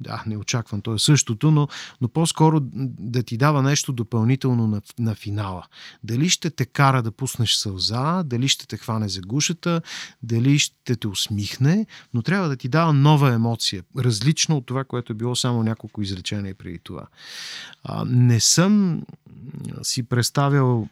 да, не очаквам, то е същото, но, но по-скоро да ти дава нещо допълнително на, на финала. Дали ще те кара да пуснеш сълза, дали ще те хване за гушата, дали ще те усмихне, но трябва да ти дава нова емоция, различна от това, което е било само няколко изречения преди това. А, не съм си представял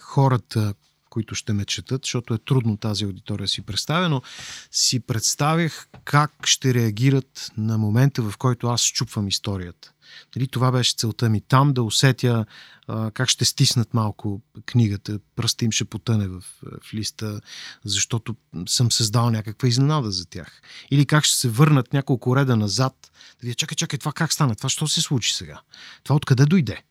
хората, които ще ме четат, защото е трудно тази аудитория си представя, но си представях как ще реагират на момента, в който аз щупвам историята. Дали това беше целта ми там да усетя а, как ще стиснат малко книгата, пръста им ще потъне в, в листа, защото съм създал някаква изненада за тях. Или как ще се върнат няколко реда назад, да видя, чакай, чакай, това как стана, това що се случи сега? Това откъде дойде?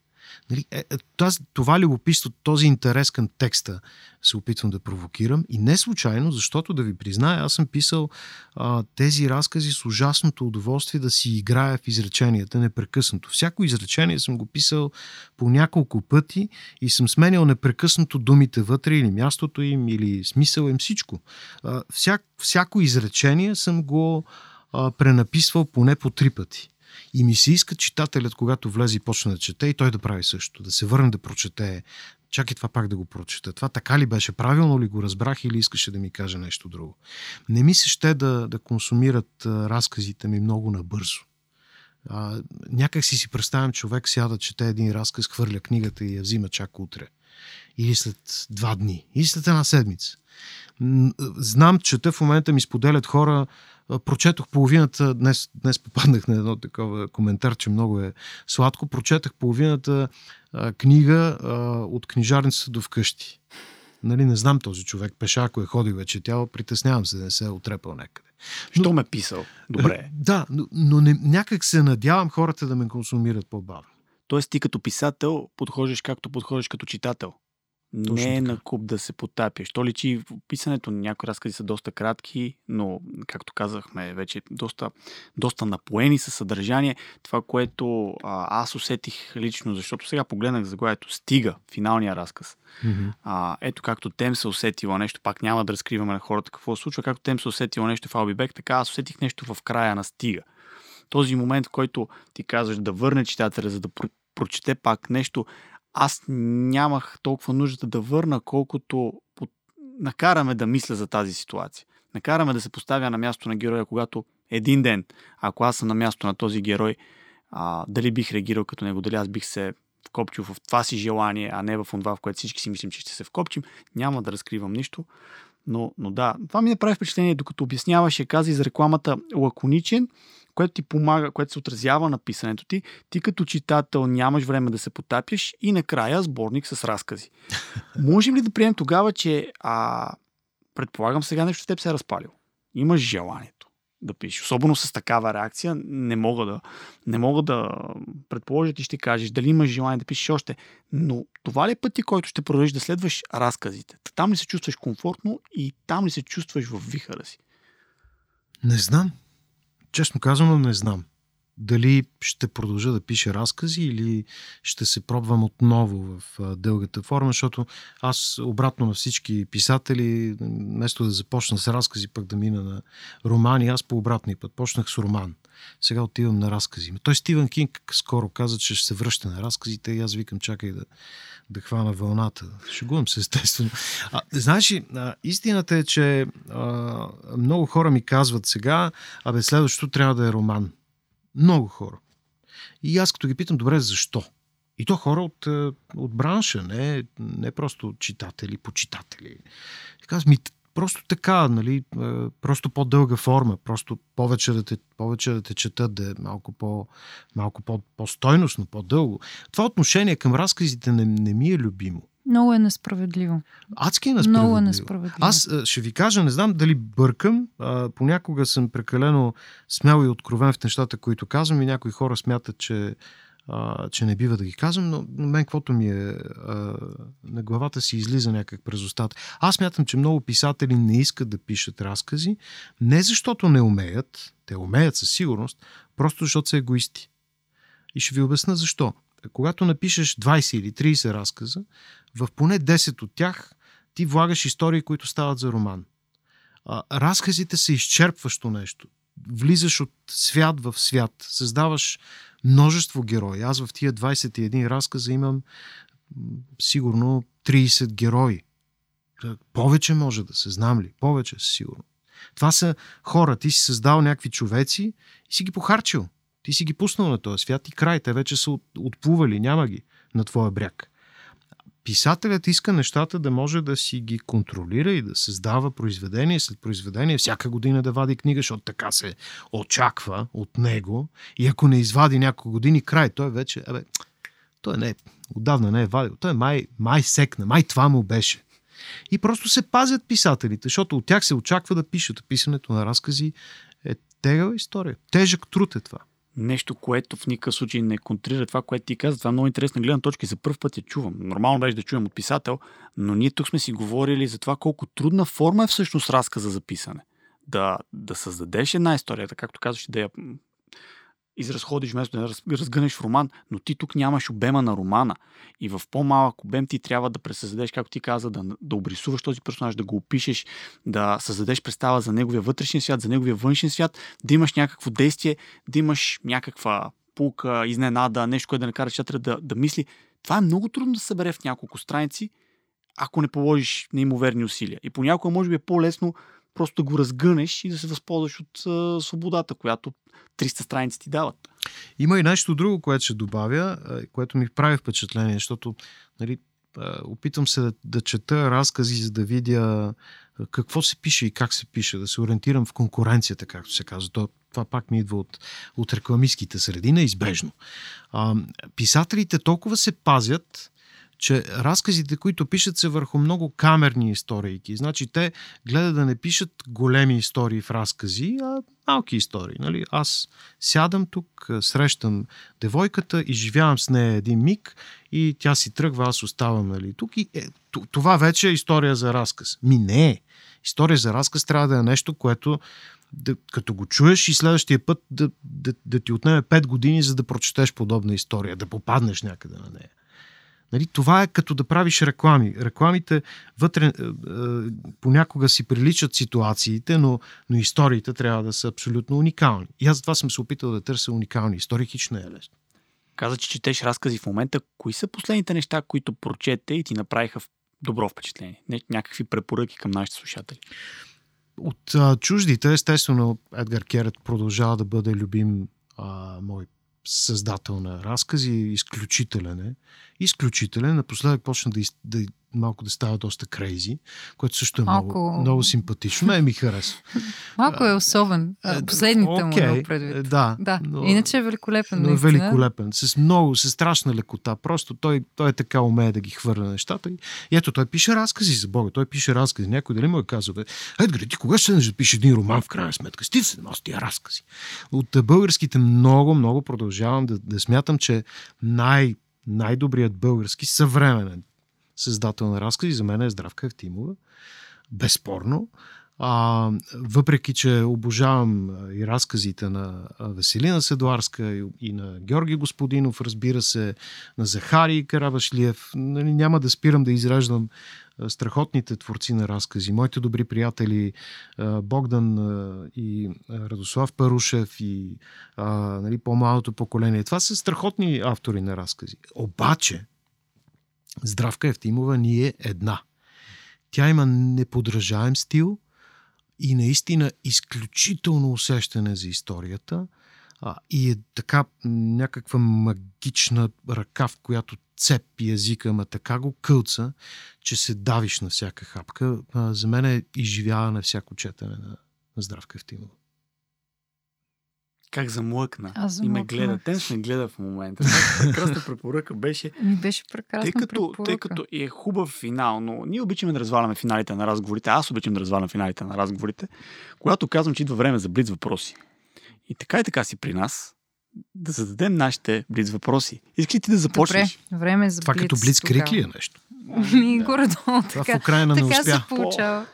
Нали, е, е, тази, това любопитство, този интерес към текста се опитвам да провокирам и не случайно, защото да ви призная, аз съм писал а, тези разкази с ужасното удоволствие да си играя в изреченията непрекъснато. Всяко изречение съм го писал по няколко пъти и съм сменял непрекъснато думите вътре или мястото им, или смисъл им, всичко. А, всяк, всяко изречение съм го а, пренаписвал поне по три пъти. И ми се иска читателят, когато влезе и почне да чете, и той да прави също. Да се върне да прочете. Чакай това пак да го прочета. Това така ли беше? Правилно ли го разбрах или искаше да ми каже нещо друго? Не ми се ще да, да консумират разказите ми много набързо. А, някак си си представям, човек сяда, чете един разказ, хвърля книгата и я взима чак утре. Или след два дни. Или след една седмица. Знам, че те в момента ми споделят хора, прочетох половината, днес, днес попаднах на едно такова коментар, че много е сладко, прочетах половината а, книга а, от книжарницата до вкъщи. Нали, не знам този човек, пеша, ако е ходил вече тяло, притеснявам се да не се е отрепал някъде. Но, Що ме писал? Добре. Да, но, но не, някак се надявам хората да ме консумират по-бавно. Тоест ти като писател подхождаш както подхождаш като читател. Не е на куп да се потапяш. То личи в писането. Някои разкази са доста кратки, но, както казахме, вече доста, доста напоени със съдържание. Това, което а, аз усетих лично, защото сега погледнах заглавието Стига, финалния разказ. Mm-hmm. А, ето както Тем се усетила нещо, пак няма да разкриваме на хората какво се случва, както Тем се усетила нещо в Албибек, така аз усетих нещо в края на Стига. Този момент, в който ти казваш да върне читателя, за да прочете пак нещо, аз нямах толкова нуждата да върна, колкото накараме да мисля за тази ситуация. Накараме да се поставя на място на героя, когато един ден, ако аз съм на място на този герой, а, дали бих реагирал като него, дали аз бих се вкопчил в това си желание, а не в това, в което всички си мислим, че ще се вкопчим. Няма да разкривам нищо. Но, но да, това ми направи впечатление, докато обясняваше, каза за рекламата лаконичен, което ти помага, което се отразява на писането ти, ти като читател нямаш време да се потапяш и накрая сборник с разкази. Можем ли да приемем тогава, че а, предполагам сега нещо с теб се е разпалил? Имаш желанието да пишеш. Особено с такава реакция не мога да, не мога да предположа, ти ще кажеш дали имаш желание да пишеш още. Но това ли е пъти, който ще продължиш да следваш разказите? Там ли се чувстваш комфортно и там ли се чувстваш в вихара си? Не знам. Честно казано, не знам. Дали ще продължа да пиша разкази или ще се пробвам отново в дългата форма, защото аз обратно на всички писатели, вместо да започна с разкази, пък да мина на романи, аз по обратния път почнах с роман. Сега отивам на разкази. Той Стивен Кинг скоро каза, че ще се връща на разказите и аз викам, чакай да, да хвана вълната. Шегувам се, естествено. А, знаеш ли, истината е, че а, много хора ми казват сега, абе следващото трябва да е роман. Много хора. И аз като ги питам, добре, защо? И то хора от, от бранша, не, не просто читатели, почитатели. И казвам, ми, просто така, нали, просто по-дълга форма, просто повече да те, повече да те четат, да е малко, по, малко по, по-стойностно, по-дълго. Това отношение към разказите не, не ми е любимо. Много е несправедливо. Адски е несправедливо. Много е несправедливо. Аз ще ви кажа, не знам дали бъркам, а, понякога съм прекалено смел и откровен в нещата, които казвам и някои хора смятат, че а, че не бива да ги казвам, но мен каквото ми е а, на главата си излиза някак през устата. Аз мятам, че много писатели не искат да пишат разкази, не защото не умеят, те умеят със сигурност, просто защото са егоисти. И ще ви обясна защо. Когато напишеш 20 или 30 разказа, в поне 10 от тях ти влагаш истории, които стават за роман. А, разказите са изчерпващо нещо. Влизаш от свят в свят, създаваш множество герои. Аз в тия 21 разказа имам сигурно 30 герои. Повече може да се, знам ли? Повече, сигурно. Това са хора. Ти си създал някакви човеци и си ги похарчил. Ти си ги пуснал на този свят и край. Те вече са отплували, няма ги на твоя бряг писателят иска нещата да може да си ги контролира и да създава произведение след произведение, всяка година да вади книга, защото така се очаква от него. И ако не извади няколко години, край, той вече, абе, той не, отдавна не е вадил. Той май, май секна, май това му беше. И просто се пазят писателите, защото от тях се очаква да пишат. Писането на разкази е тегава история. Тежък труд е това нещо, което в никакъв случай не контрира това, което ти каза. Това е много интересна гледна точка и за първ път я чувам. Нормално беше да чуем от писател, но ние тук сме си говорили за това колко трудна форма е всъщност разказа за писане. Да, да създадеш една история, както казваш, да я изразходиш вместо да разгънеш в роман, но ти тук нямаш обема на романа. И в по-малък обем ти трябва да пресъздадеш, както ти каза, да, да обрисуваш този персонаж, да го опишеш, да създадеш представа за неговия вътрешен свят, за неговия външен свят, да имаш някакво действие, да имаш някаква пулка, изненада, нещо, което да накара читателя да, да мисли. Това е много трудно да събере в няколко страници, ако не положиш неимоверни усилия. И понякога може би е по-лесно просто да го разгънеш и да се възползваш от а, свободата, която 300 страници ти дават. Има и нещо друго, което ще добавя, което ми прави впечатление, защото нали, опитвам се да, да чета разкази, за да видя какво се пише и как се пише, да се ориентирам в конкуренцията, както се казва. То, това пак ми идва от, от рекламистските среди, неизбежно. А, писателите толкова се пазят, че разказите, които пишат, са върху много камерни истории. Значи те гледат да не пишат големи истории в разкази, а Малки истории. Нали? Аз сядам тук, срещам девойката, изживявам с нея един миг и тя си тръгва, аз оставам нали, тук. И, е, това вече е история за разказ. Ми не е. История за разказ трябва да е нещо, което да, като го чуеш и следващия път да, да, да ти отнеме 5 години, за да прочетеш подобна история, да попаднеш някъде на нея. Нали, това е като да правиш реклами. Рекламите вътре е, е, понякога си приличат ситуациите, но, но историите трябва да са абсолютно уникални. И аз затова съм се опитал да търся уникални истории, хич не е лесно. Каза, че четеш разкази в момента. Кои са последните неща, които прочете и ти направиха добро впечатление? Някакви препоръки към нашите слушатели? От а, чуждите, естествено, Едгар Керет продължава да бъде любим а, мой създател на разкази, изключителен е. Изключителен. Напоследък почна да, да малко да става доста крейзи, което също е малко... много, много симпатично. Ме ми харесва. Малко е особен. Е, последните okay, му предвид. Е, да. да. Но, Иначе е великолепен. Но е великолепен. С много, с страшна лекота. Просто той, той е така умее да ги хвърля нещата. И ето, той пише разкази за Бога. Той пише разкази. Някой дали му е казал, Едгар, ти кога ще да пише един роман в крайна сметка? Сти се носи тия разкази. От българските много, много продължавам да, да смятам, че най- най-добрият български съвременен създател на разкази, за мен е Здравка Евтимова. Безспорно. А, въпреки, че обожавам и разказите на Веселина Седуарска и, и на Георги Господинов, разбира се, на Захари Карабашлиев, нали, няма да спирам да изреждам страхотните творци на разкази. Моите добри приятели Богдан и Радослав Парушев и нали, по-малото поколение. Това са страхотни автори на разкази. Обаче, Здравка Евтимова ни е една. Тя има неподражаем стил и наистина изключително усещане за историята а, и е така някаква магична ръка, в която цепи езика, ама така го кълца, че се давиш на всяка хапка. А, за мен е изживяване всяко четене на, на Здравка Евтимова. Как замлъкна. Аз замлъкна. И ме гледа. Те ме гледа в момента. Прекрасна препоръка беше. Ми беше прекрасна тъй като, препоръка. Тъй като е хубав финал, но ние обичаме да разваляме финалите на разговорите. Аз обичам да развалям финалите на разговорите, когато казвам, че идва време за блиц въпроси. И така и така си при нас да зададем нашите блиц въпроси. Искаш ти да започнеш? Добре, време е за Това блиц, като блиц крик ли е нещо? Ми, горе-долу Това така. в Украина не така успя. се получава.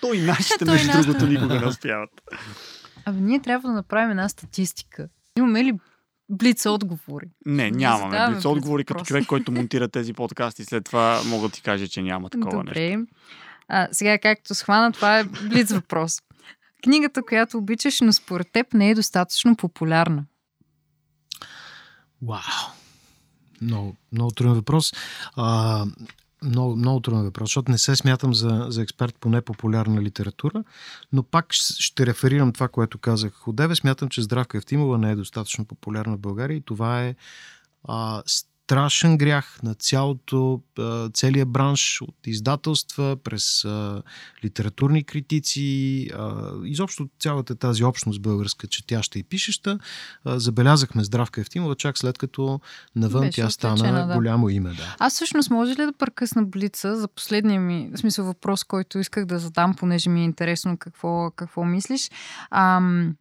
Той и нашите, между другото, никога не успяват. Абе, ние трябва да направим една статистика. Имаме ли блиц отговори? Не, нямаме блиц отговори. Като човек, който монтира тези подкасти, след това мога да ти кажа, че няма такова нещо. Добре. А, сега, както схвана, това е блиц въпрос. Книгата, която обичаш, но според теб не е достатъчно популярна. Вау! Много, много труден въпрос. А, много, много труден въпрос, защото не се смятам за, за експерт по непопулярна литература, но пак ще, реферирам това, което казах от тебе. Смятам, че Здравка Евтимова не е достатъчно популярна в България и това е а, страшен грях на цялото, целият бранш от издателства, през литературни критици, изобщо цялата тази общност българска, четяща и пишеща. Забелязахме Здравка Евтимова чак след като навън Беше тя отличена, стана да. голямо име. Да. Аз всъщност може ли да прекъсна блица за последния ми, смисъл въпрос, който исках да задам, понеже ми е интересно какво, какво мислиш. Ам,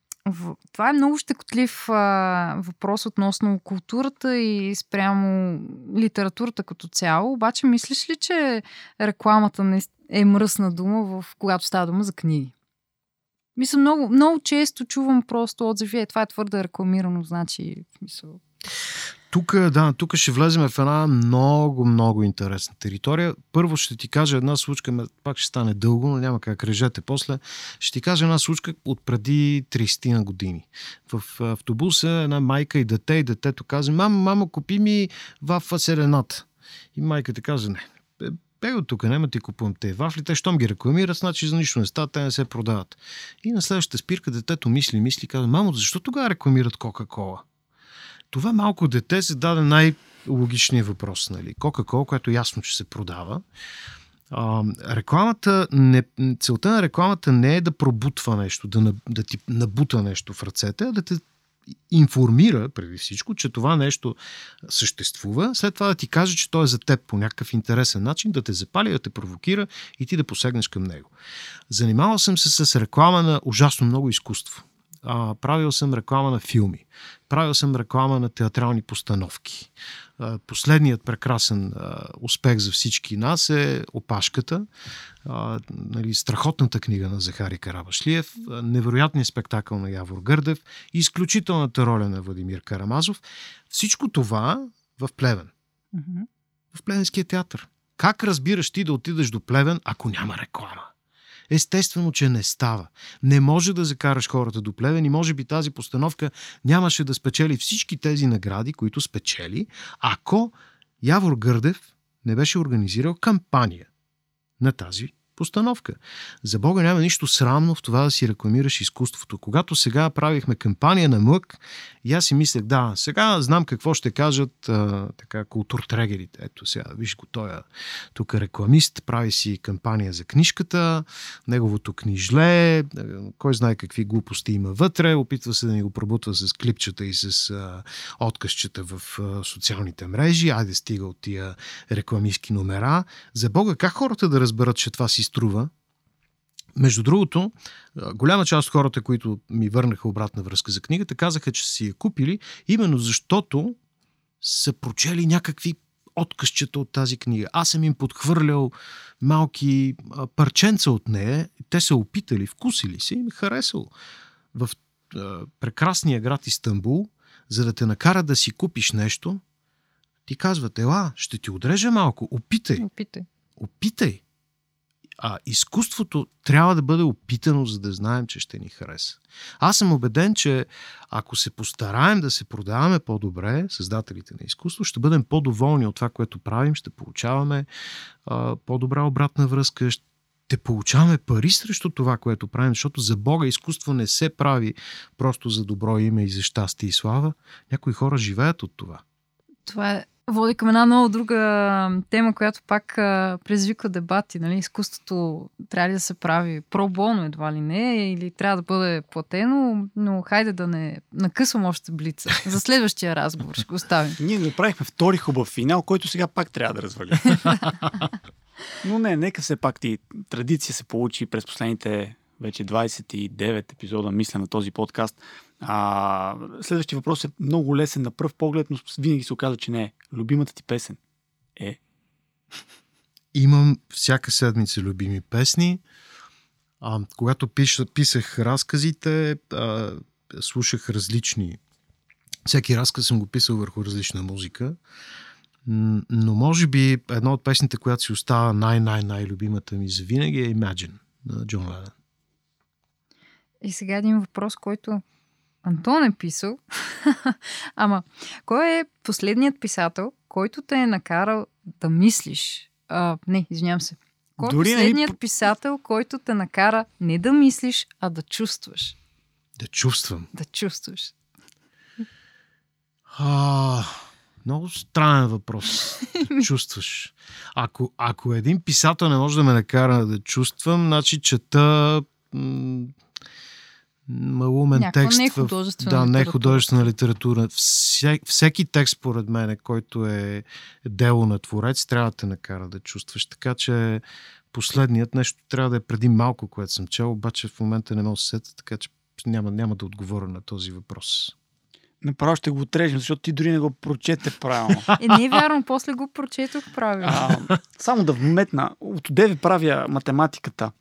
това е много щекотлив а, въпрос относно културата и спрямо литературата като цяло. Обаче мислиш ли, че рекламата е мръсна дума, в, когато става дума за книги? Мисля, много, много често чувам просто отзиви, е, това е твърде рекламирано, значи, в смисъл, Тук, да, тук ще влезем в една много, много интересна територия. Първо ще ти кажа една случка, пак ще стане дълго, но няма как режете после. Ще ти кажа една случка от преди 30 на години. В автобуса една майка и дете, и детето каза, мамо, мамо, купи ми вафа селената. И майката каза, не, бе, от тук, няма ти купувам те вафли, те щом ги рекламират, значи за нищо не става, те не се продават. И на следващата спирка детето мисли, мисли, каза, мамо, защо тогава рекламират Кока-Кола? Това малко дете се даде най-логичният въпрос. Нали? Кока-кола, което ясно, че се продава. А, рекламата не, целта на рекламата не е да пробутва нещо, да, да ти набута нещо в ръцете, а да те информира преди всичко, че това нещо съществува, след това да ти каже, че то е за теб по някакъв интересен начин, да те запали, да те провокира и ти да посегнеш към него. Занимавал съм се с реклама на ужасно много изкуство. А, правил съм реклама на филми. Правил съм реклама на театрални постановки. А, последният прекрасен а, успех за всички нас е Опашката, а, нали, страхотната книга на Захари Карабашлиев, а, невероятният спектакъл на Явор Гърдев, изключителната роля на Владимир Карамазов. Всичко това в Плевен. Мгм. В Плевенския театър. Как разбираш ти да отидеш до Плевен, ако няма реклама? Естествено, че не става. Не може да закараш хората до Плевен и може би тази постановка нямаше да спечели всички тези награди, които спечели, ако Явор Гърдев не беше организирал кампания на тази постановка. За Бога няма нищо срамно в това да си рекламираш изкуството. Когато сега правихме кампания на мък, и аз си мислех, да, сега знам какво ще кажат а, така културтрегерите. Ето сега, виж го, той е тук рекламист, прави си кампания за книжката, неговото книжле, кой знае какви глупости има вътре, опитва се да ни го пробутва с клипчета и с а, откъсчета в а, социалните мрежи, айде стига от тия рекламистки номера. За Бога, как хората да разберат, че това си струва? Между другото, голяма част от хората, които ми върнаха обратна връзка за книгата, казаха, че си я купили, именно защото са прочели някакви откъсчета от тази книга. Аз съм им подхвърлял малки парченца от нея. Те са опитали, вкусили се и е харесало. В а, прекрасния град Истанбул, за да те накара да си купиш нещо, ти казват, ела, ще ти отрежа малко, опитай, Опитай. опитай. А изкуството трябва да бъде опитано, за да знаем, че ще ни хареса. Аз съм убеден, че ако се постараем да се продаваме по-добре, създателите на изкуство, ще бъдем по-доволни от това, което правим, ще получаваме а, по-добра обратна връзка, ще получаваме пари срещу това, което правим, защото за Бога изкуство не се прави просто за добро име и за щастие и слава. Някои хора живеят от това. Това е води към една много друга тема, която пак предизвиква дебати. Нали? Изкуството трябва ли да се прави пробоно едва ли не, или трябва да бъде платено, но хайде да не накъсвам още блица. За следващия разговор ще го оставим. Ние направихме втори хубав финал, който сега пак трябва да разваля. Но не, нека все пак ти традиция се получи през последните вече 29 епизода, мисля, на този подкаст. А, следващия въпрос е много лесен на пръв поглед, но винаги се оказа, че не е. Любимата ти песен е. Имам всяка седмица любими песни. А, когато пиша, писах разказите, а, слушах различни. Всеки разказ съм го писал върху различна музика. Но може би една от песните, която си остава най-най-най-любимата ми за винаги е Imagine на Джон Ленън. И сега един въпрос, който Антон е писал. Ама, кой е последният писател, който те е накарал да мислиш? А, не, извинявам се. Кой е последният по- писател, който те накара не да мислиш, а да чувстваш? Да чувствам. Да чувстваш. А, много странен въпрос. Да чувстваш. Ако, ако един писател не може да ме накара да чувствам, значи чета м- малумен Някаква текст. в- нехудожествена да, литература. нехудожествена литература. Все, всеки текст, според мен, който е дело на творец, трябва да те накара да чувстваш. Така че последният нещо трябва да е преди малко, което съм чел, обаче в момента не мога да се сета, така че няма, няма да отговоря на този въпрос. Направо ще го отрежем, защото ти дори не го прочете правилно. Е, не е вярно, после го прочетох правилно. А, само да вметна, от деве правя математиката.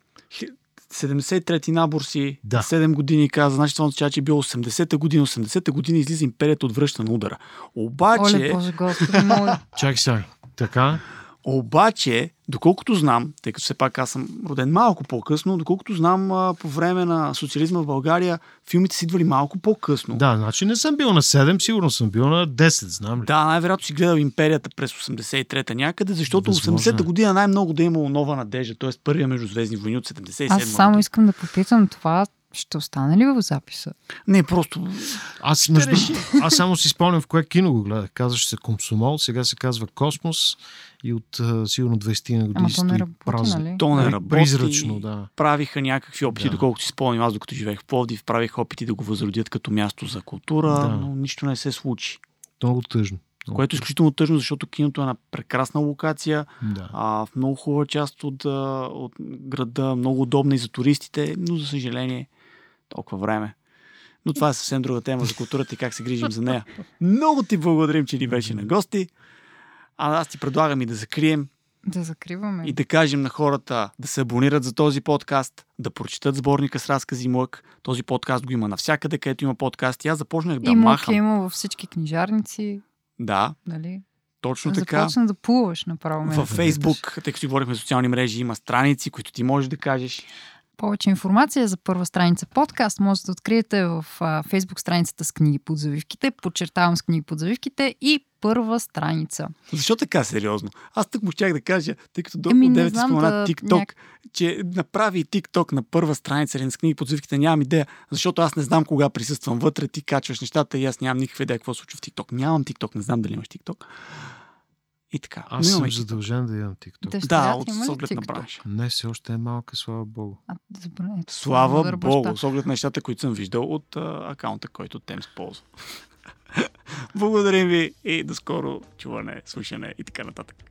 Хи- 73-ти набор си, Да. 7 години каза, значи това означава, че е било 80-та година, 80-та година излиза империята от връща на удара. Обаче, Оле, Боже Господи, моля. Чакай сега. Така? Обаче, доколкото знам, тъй като все пак аз съм роден малко по-късно, доколкото знам по време на социализма в България, филмите са идвали малко по-късно. Да, значи не съм бил на 7, сигурно съм бил на 10, знам ли? Да, най-вероятно си гледал империята през 83-та някъде, защото Възможно е. 80-та година най-много да е имало нова надежда, т.е. първия междузвездни войни от 77 Аз само искам да попитам това, ще остане ли в записа? Не, просто Аз, между... аз само си спомням в кое кино го гледах. Казваше се Комсомол, сега се казва Космос и от сигурно 20 на години стои нали? то не При- работи. Призрачно, да. Правиха някакви опити, Да. доколкото си спомням, аз докато живеех в Пловдив, правиха опити да го възродят като място за култура, Да. но нищо не се случи. Много тъжно. Много Което е изключително тъжно, защото киното е на прекрасна локация, Да. а, в много хубава част от, от града, много удобна и за туристите, но за съжаление толкова време. Но това е съвсем друга тема за културата и как се грижим за нея. Много ти благодарим, че ни беше на гости. А аз ти предлагам и да закрием Да закриваме. и да кажем на хората да се абонират за този подкаст, да прочитат сборника с разкази Млък. Този подкаст го има навсякъде, където има подкасти. Аз започнах да и махам. има във всички книжарници. Да, Нали? точно така. Започна да плуваш направо. Във Фейсбук, тъй като говорихме социални мрежи, има страници, които ти можеш да кажеш. Повече информация за първа страница подкаст може да откриете в фейсбук страницата с книги под завивките, подчертавам с книги под завивките и първа страница. Защо така сериозно? Аз тук му щях да кажа, тъй като доктор Еми, не Девет знам спомена да- TikTok, няк- че направи TikTok на първа страница или с книги под завивките, нямам идея, защото аз не знам кога присъствам вътре, ти качваш нещата и аз нямам никаква идея какво случва в TikTok. Нямам TikTok, не знам дали имаш TikTok. И така. Аз съм задължен да имам TikTok. Дъщеря Да, от с оглед на бранша. Не, все още е малка, слава богу. А, добре, Слава добър баща. Богу, с оглед на нещата, които съм виждал от а, акаунта, който Темс ползва. Благодарим ви и до скоро чуване, слушане и така нататък.